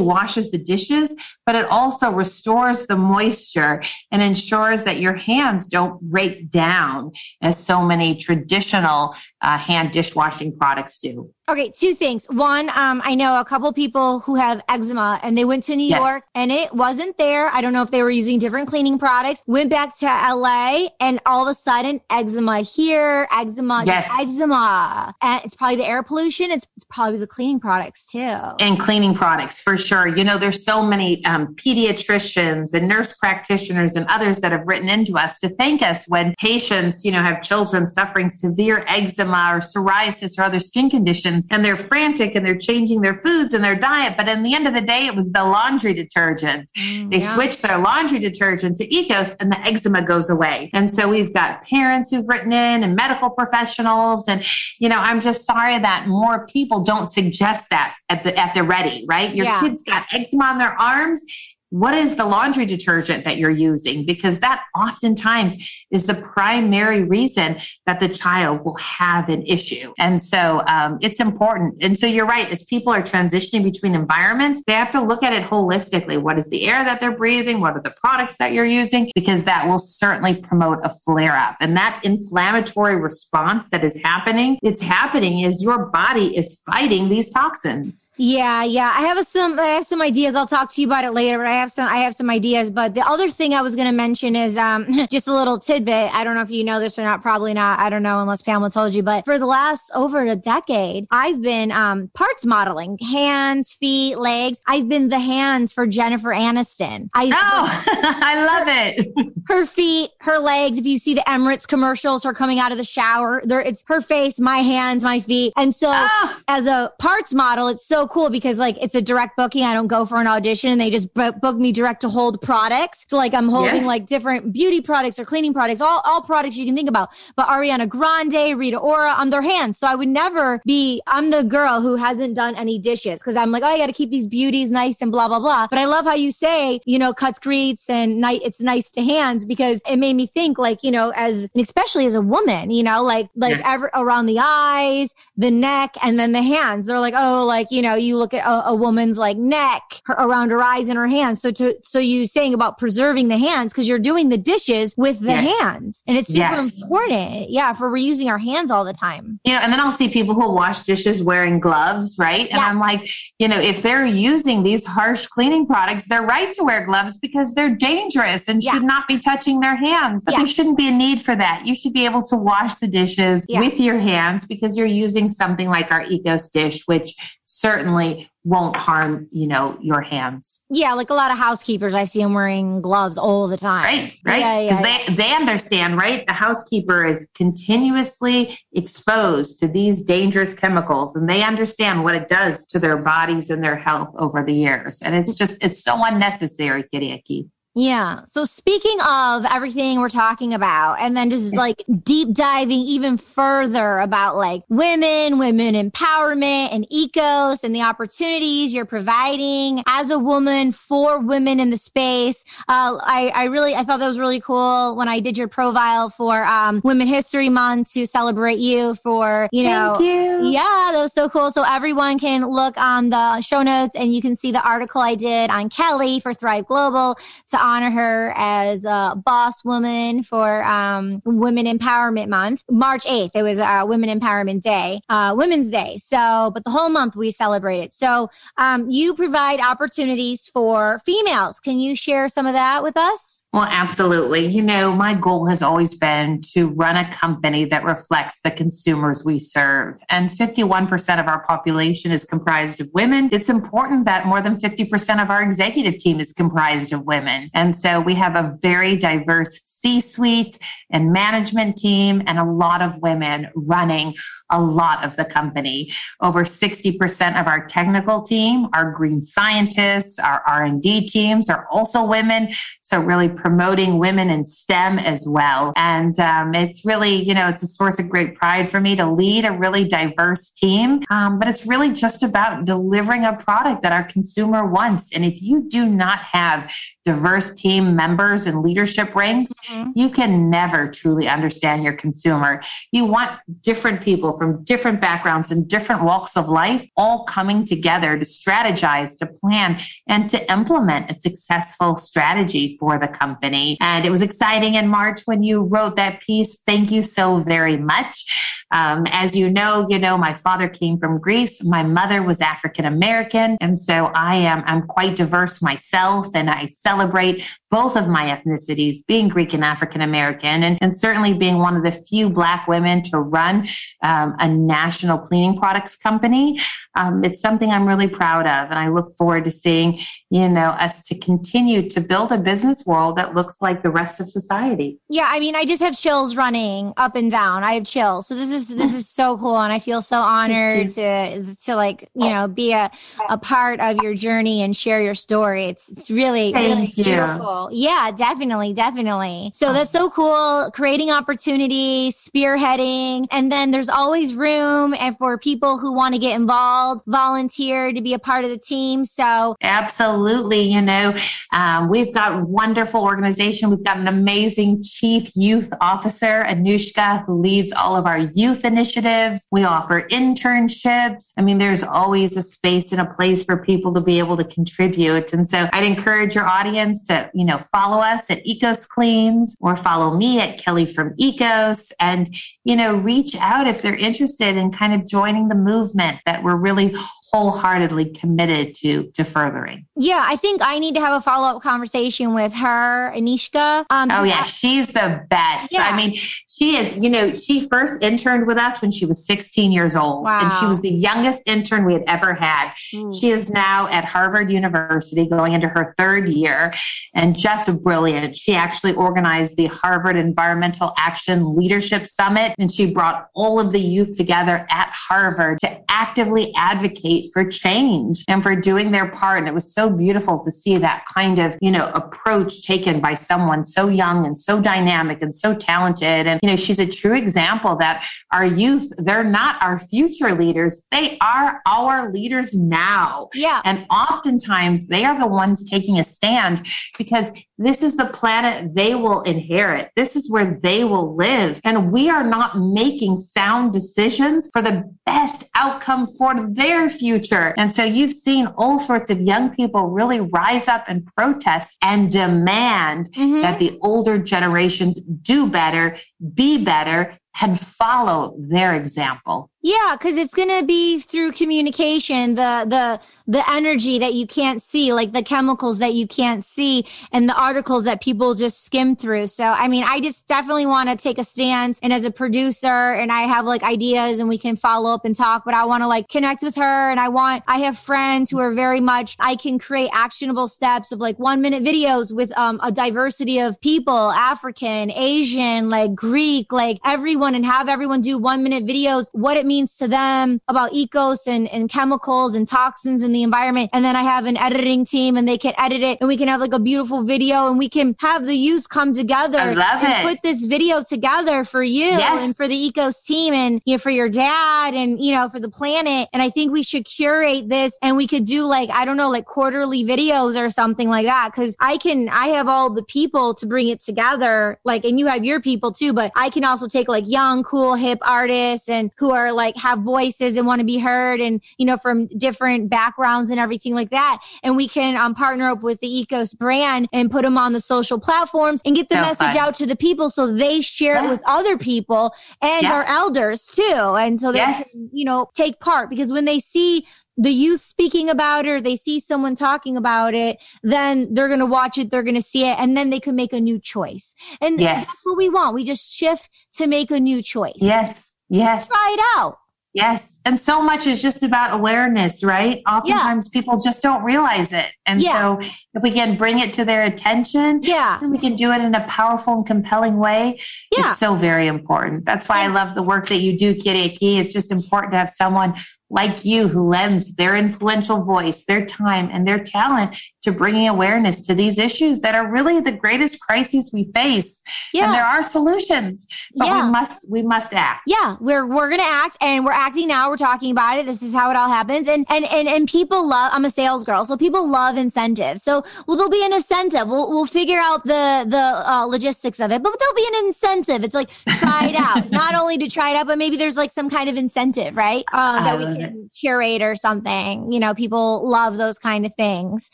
washes the dishes, but it also restores the moisture and ensures that your hands don't break down as so many traditional uh, hand dishwashing products do. Okay, two things. One, um, I know a couple people who have eczema and they went to New yes. York and it wasn't there. I don't know if they were using different cleaning products. Went back to LA and all of a sudden eczema here, eczema, yes. eczema. And it's probably the air pollution. It's, it's probably the cleaning products too. And cleaning products for sure. You know, there's so many um, pediatricians and nurse practitioners and others that have written into us to thank us when patients, you know, have children suffering severe eczema or psoriasis or other skin conditions and they're frantic and they're changing their foods and their diet. But in the end of the day, it was the laundry detergent. Mm, they yeah. switched their laundry detergent to Ecos and the eczema goes away. And so we've got parents who've written in and medical professionals. And, you know, I'm just sorry that more people don't suggest that at the, at the ready, right? Your yeah. kids got eczema on their arms what is the laundry detergent that you're using? Because that oftentimes is the primary reason that the child will have an issue. And so um, it's important. And so you're right, as people are transitioning between environments, they have to look at it holistically. What is the air that they're breathing? What are the products that you're using? Because that will certainly promote a flare up. And that inflammatory response that is happening, it's happening as your body is fighting these toxins. Yeah, yeah. I have some I have some ideas. I'll talk to you about it later, I have some I have some ideas, but the other thing I was going to mention is um, just a little tidbit. I don't know if you know this or not. Probably not. I don't know unless Pamela told you. But for the last over a decade, I've been um, parts modeling, hands, feet, legs. I've been the hands for Jennifer Aniston. I oh, I love it. her feet, her legs. If you see the Emirates commercials, her coming out of the shower, there it's her face, my hands, my feet. And so oh. as a parts model, it's so cool because like it's a direct booking. I don't go for an audition and they just book me direct to hold products. So like I'm holding yes. like different beauty products or cleaning products, all, all products you can think about. But Ariana Grande, Rita Ora on their hands. So I would never be, I'm the girl who hasn't done any dishes because I'm like, oh, I got to keep these beauties nice and blah, blah, blah. But I love how you say, you know, cuts greets and night, it's nice to hands because it made me think like, you know, as, especially as a woman, you know, like, like yes. ever, around the eyes, the neck, and then the hands. They're like, oh, like, you know, you look at a, a woman's like neck her, around her eyes and her hands. So to, so you saying about preserving the hands because you're doing the dishes with the yes. hands and it's super yes. important. Yeah. For reusing our hands all the time. You know, and then I'll see people who wash dishes wearing gloves, right? And yes. I'm like, you know, if they're using these harsh cleaning products, they're right to wear gloves because they're dangerous and yeah. should not be touching their hands. But yeah. there shouldn't be a need for that. You should be able to wash the dishes yeah. with your hands because you're using something like our Ecos dish, which certainly won't harm you know your hands. Yeah like a lot of housekeepers i see them wearing gloves all the time. Right right. Because yeah, yeah, they they understand right? The housekeeper is continuously exposed to these dangerous chemicals and they understand what it does to their bodies and their health over the years. And it's just it's so unnecessary kitty. Yeah. So speaking of everything we're talking about, and then just like deep diving even further about like women, women empowerment and ecos and the opportunities you're providing as a woman for women in the space. Uh, I, I really, I thought that was really cool when I did your profile for um, Women History Month to celebrate you for, you know, you. yeah, that was so cool. So everyone can look on the show notes and you can see the article I did on Kelly for Thrive Global. Honor her as a boss woman for um, Women Empowerment Month. March 8th, it was uh, Women Empowerment Day, uh, Women's Day. So, but the whole month we celebrate it. So, um, you provide opportunities for females. Can you share some of that with us? Well, absolutely. You know, my goal has always been to run a company that reflects the consumers we serve. And 51% of our population is comprised of women. It's important that more than 50% of our executive team is comprised of women. And so we have a very diverse C suite and management team, and a lot of women running a lot of the company. Over 60% of our technical team, our green scientists, our R&D teams are also women. So really promoting women in STEM as well. And um, it's really, you know, it's a source of great pride for me to lead a really diverse team. Um, but it's really just about delivering a product that our consumer wants. And if you do not have diverse team members and leadership ranks, mm-hmm. you can never truly understand your consumer. You want different people from different backgrounds and different walks of life all coming together to strategize, to plan, and to implement a successful strategy for the company. And it was exciting in March when you wrote that piece. Thank you so very much. Um, as you know, you know, my father came from Greece. My mother was African American. And so I am, I'm quite diverse myself and I celebrate both of my ethnicities, being Greek and African American, and, and, certainly being one of the few Black women to run um, a national cleaning products company. Um, it's something I'm really proud of. And I look forward to seeing, you know, us to continue to build a business world that looks like the rest of society. Yeah. I mean, I just have chills running up and down. I have chills. So this is, this is so cool. And I feel so honored to, to like, you know, be a, a part of your journey and share your story. It's, it's really, Thank really you. beautiful. Yeah, definitely, definitely. So that's so cool. Creating opportunity, spearheading, and then there's always room and for people who want to get involved, volunteer to be a part of the team. So absolutely, you know, um, we've got wonderful organization. We've got an amazing chief youth officer, Anushka, who leads all of our youth initiatives. We offer internships. I mean, there's always a space and a place for people to be able to contribute. And so I'd encourage your audience to, you know, know, follow us at Ecos Cleans or follow me at Kelly from Ecos and, you know, reach out if they're interested in kind of joining the movement that we're really wholeheartedly committed to to furthering. Yeah, I think I need to have a follow up conversation with her, Anishka. Um, oh yeah, she's the best. Yeah. I mean, she is. You know, she first interned with us when she was 16 years old, wow. and she was the youngest intern we had ever had. Mm. She is now at Harvard University, going into her third year, and just brilliant. She actually organized the Harvard Environmental Action Leadership Summit, and she brought all of the youth together at Harvard to actively advocate for change and for doing their part. And it was so beautiful to see that kind of, you know, approach taken by someone so young and so dynamic and so talented. And, you know, she's a true example that our youth, they're not our future leaders. They are our leaders now. Yeah. And oftentimes they are the ones taking a stand because this is the planet they will inherit. This is where they will live. And we are not making sound decisions for the best outcome for their future. And so you've seen all sorts of young people really rise up and protest and demand mm-hmm. that the older generations do better, be better, and follow their example. Yeah, because it's gonna be through communication, the the the energy that you can't see, like the chemicals that you can't see, and the articles that people just skim through. So, I mean, I just definitely want to take a stance. And as a producer, and I have like ideas, and we can follow up and talk. But I want to like connect with her, and I want I have friends who are very much I can create actionable steps of like one minute videos with um a diversity of people, African, Asian, like Greek, like everyone, and have everyone do one minute videos. What it means to them about ecos and, and chemicals and toxins in the environment. And then I have an editing team and they can edit it and we can have like a beautiful video and we can have the youth come together and it. put this video together for you yes. and for the ecos team and you know, for your dad and, you know, for the planet. And I think we should curate this and we could do like, I don't know, like quarterly videos or something like that. Cause I can, I have all the people to bring it together. Like, and you have your people too, but I can also take like young, cool, hip artists and who are like have voices and want to be heard and, you know, from different backgrounds and everything like that. And we can um, partner up with the Ecos brand and put them on the social platforms and get the message fun. out to the people so they share yeah. it with other people and yeah. our elders too. And so they yes. can, you know, take part because when they see the youth speaking about it or they see someone talking about it, then they're going to watch it, they're going to see it, and then they can make a new choice. And yes. that's what we want. We just shift to make a new choice. Yes. Yes. Try it out. Yes. And so much is just about awareness, right? Oftentimes yeah. people just don't realize it. And yeah. so if we can bring it to their attention, yeah. and we can do it in a powerful and compelling way, yeah. it's so very important. That's why I love the work that you do, Kyriaki. It's just important to have someone like you who lends their influential voice, their time, and their talent to bringing awareness to these issues that are really the greatest crises we face. Yeah. And there are solutions, but yeah. we must we must act. Yeah, we're we're gonna act and we're acting now. We're talking about it. This is how it all happens. And and and and people love I'm a sales girl, so people love incentives. So well there'll be an incentive. We'll we'll figure out the the uh, logistics of it, but there'll be an incentive. It's like try it out. Not only to try it out, but maybe there's like some kind of incentive, right? Um, that we can can curate or something. You know, people love those kind of things.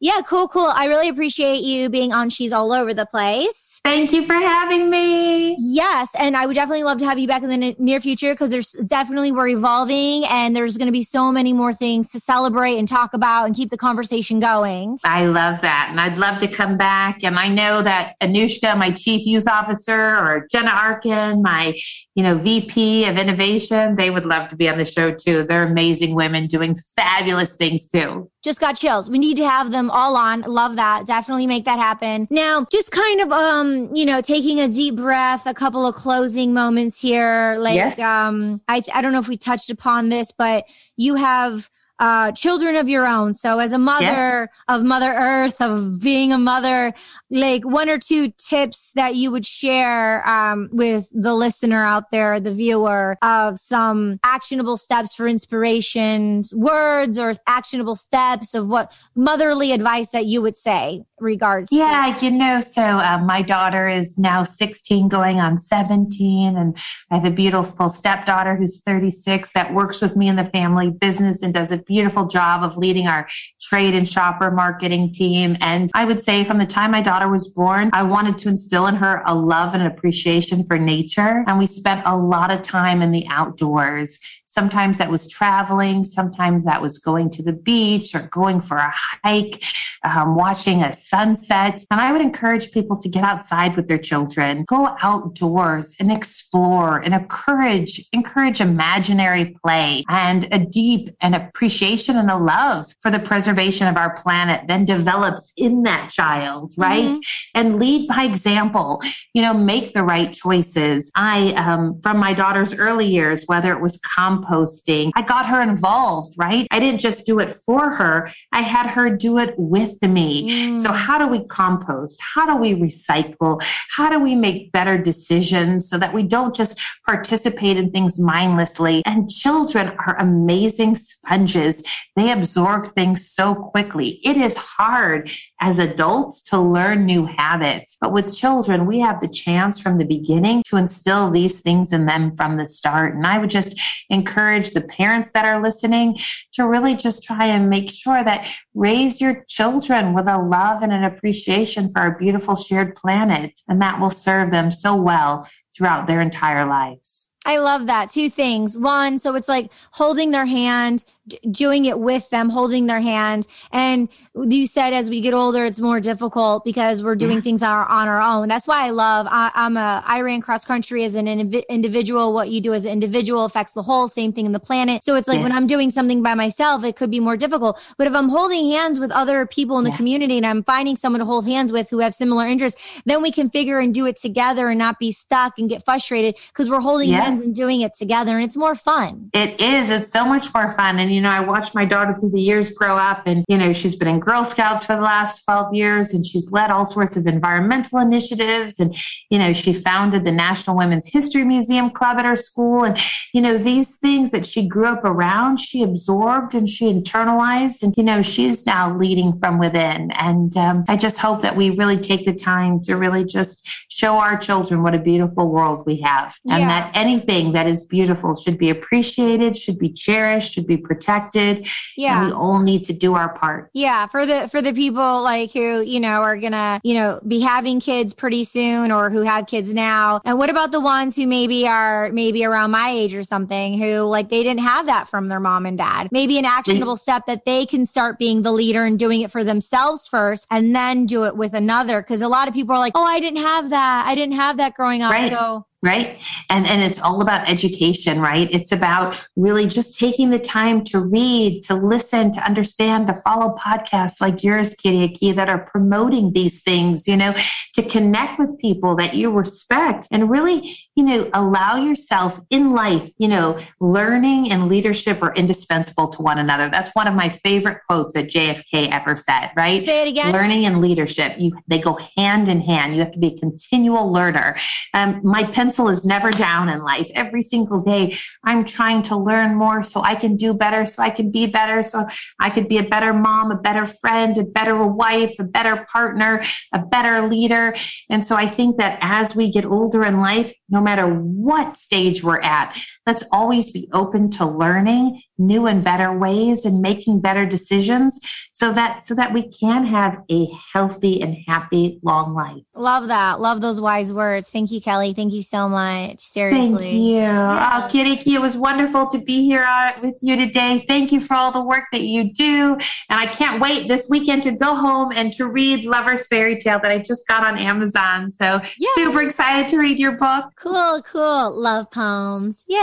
Yeah, cool, cool. I really appreciate you being on She's All Over the Place. Thank you for having me. Yes. And I would definitely love to have you back in the near future because there's definitely we're evolving and there's going to be so many more things to celebrate and talk about and keep the conversation going. I love that. And I'd love to come back. And I know that Anushka, my chief youth officer, or Jenna Arkin, my you know, VP of innovation, they would love to be on the show too. They're amazing women doing fabulous things too. Just got chills. We need to have them all on. Love that. Definitely make that happen. Now, just kind of um you know, taking a deep breath, a couple of closing moments here. Like, yes. um, I, I don't know if we touched upon this, but you have uh, children of your own. So, as a mother yes. of Mother Earth, of being a mother, like one or two tips that you would share um, with the listener out there, the viewer, of some actionable steps for inspiration, words or actionable steps of what motherly advice that you would say regards yeah to- you know so uh, my daughter is now 16 going on 17 and i have a beautiful stepdaughter who's 36 that works with me in the family business and does a beautiful job of leading our trade and shopper marketing team. And i would say from the time my daughter was born i wanted to instill in her a love and an appreciation for nature. And we spent a lot of time in the outdoors Sometimes that was traveling. Sometimes that was going to the beach or going for a hike, um, watching a sunset. And I would encourage people to get outside with their children, go outdoors and explore and encourage, encourage imaginary play and a deep and appreciation and a love for the preservation of our planet then develops in that child, right? Mm-hmm. And lead by example, you know, make the right choices. I, um, from my daughter's early years, whether it was compost composting. I got her involved, right? I didn't just do it for her, I had her do it with me. Mm. So, how do we compost? How do we recycle? How do we make better decisions so that we don't just participate in things mindlessly? And children are amazing sponges. They absorb things so quickly. It is hard as adults to learn new habits, but with children, we have the chance from the beginning to instill these things in them from the start. And I would just encourage encourage the parents that are listening to really just try and make sure that raise your children with a love and an appreciation for our beautiful shared planet. And that will serve them so well throughout their entire lives. I love that. Two things. One, so it's like holding their hand, doing it with them, holding their hand. And you said as we get older, it's more difficult because we're doing yeah. things on our, on our own. That's why I love, I, am a, I ran cross country as an individual. What you do as an individual affects the whole, same thing in the planet. So it's like yes. when I'm doing something by myself, it could be more difficult. But if I'm holding hands with other people in the yeah. community and I'm finding someone to hold hands with who have similar interests, then we can figure and do it together and not be stuck and get frustrated because we're holding yeah. hands friends and doing it together and it's more fun. It is. It's so much more fun. And, you know, I watched my daughter through the years grow up and, you know, she's been in Girl Scouts for the last 12 years and she's led all sorts of environmental initiatives. And, you know, she founded the National Women's History Museum Club at her school. And, you know, these things that she grew up around, she absorbed and she internalized. And, you know, she's now leading from within. And um, I just hope that we really take the time to really just show our children what a beautiful world we have and yeah. that anything that is beautiful should be appreciated, should be cherished, should be protected. Yeah. And we all need to do our part. Yeah. For the for the people like who, you know, are gonna, you know, be having kids pretty soon or who have kids now. And what about the ones who maybe are maybe around my age or something who like they didn't have that from their mom and dad? Maybe an actionable step that they can start being the leader and doing it for themselves first and then do it with another. Cause a lot of people are like, oh, I didn't have that. I didn't have that growing up. Right. So right? And and it's all about education right? It's about really just taking the time to read to listen to understand to follow podcasts like yours kitty that are promoting these things you know to connect with people that you respect and really you know allow yourself in life you know learning and leadership are indispensable to one another. That's one of my favorite quotes that jfk ever said right? Say it again. Learning and leadership you they go hand in hand. You have to be a continual learner. Um, my pencil pencil is never down in life. Every single day, I'm trying to learn more so I can do better, so I can be better, so I could be a better mom, a better friend, a better wife, a better partner, a better leader. And so I think that as we get older in life, no matter what stage we're at, let's always be open to learning new and better ways and making better decisions so that so that we can have a healthy and happy long life. Love that. Love those wise words. Thank you, Kelly. Thank you so much. Seriously. Thank you. Yeah. Oh, Kitty, it was wonderful to be here uh, with you today. Thank you for all the work that you do. And I can't wait this weekend to go home and to read Lover's Fairy Tale that I just got on Amazon. So Yay. super excited to read your book. Cool, cool. Love poems. Yay.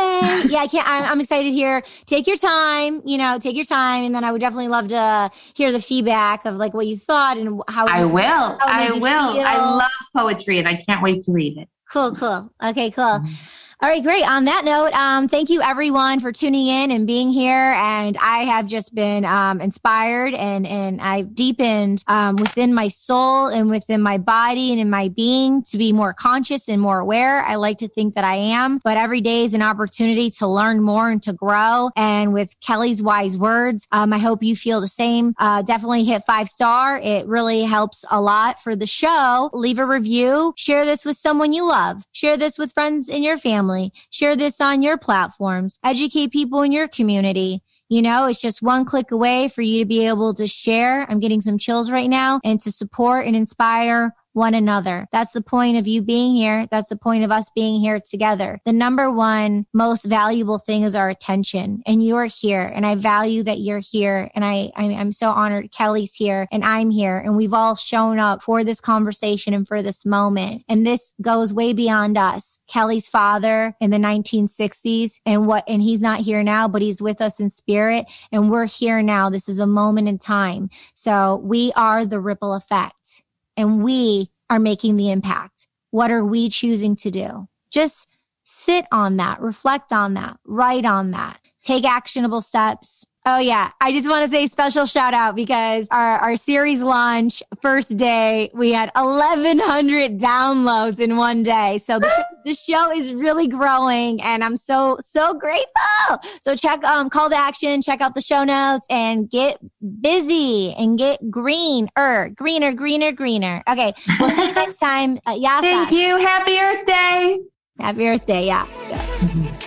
yeah, I can't I'm, I'm excited here. Take your time, you know, take your time. And then I would definitely love to hear the feedback of like what you thought and how I will. I will. Feel. I love poetry and I can't wait to read it. Cool, cool. Okay, cool. Mm-hmm. All right, great. On that note, um, thank you everyone for tuning in and being here. And I have just been um, inspired and and I've deepened um, within my soul and within my body and in my being to be more conscious and more aware. I like to think that I am, but every day is an opportunity to learn more and to grow. And with Kelly's wise words, um, I hope you feel the same. Uh, definitely hit five star. It really helps a lot for the show. Leave a review. Share this with someone you love. Share this with friends in your family family. Share this on your platforms. Educate people in your community. You know, it's just one click away for you to be able to share. I'm getting some chills right now and to support and inspire one another. That's the point of you being here. That's the point of us being here together. The number one most valuable thing is our attention and you're here and I value that you're here. And I, I'm so honored Kelly's here and I'm here and we've all shown up for this conversation and for this moment. And this goes way beyond us. Kelly's father in the 1960s and what, and he's not here now, but he's with us in spirit and we're here now. This is a moment in time. So we are the ripple effect and we are making the impact. What are we choosing to do? Just sit on that, reflect on that, write on that, take actionable steps, Oh yeah. I just want to say special shout out because our, our series launch first day, we had 1100 downloads in one day. So the show, the show is really growing and I'm so, so grateful. So check, um, call to action, check out the show notes and get busy and get greener, greener, greener, greener. Okay. We'll see you next time. Uh, Thank you. Happy Earth Day. Happy Earth Day. Yeah. yeah.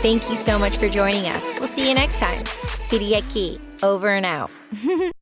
Thank you so much for joining us. We'll see you next time. Key, over and out.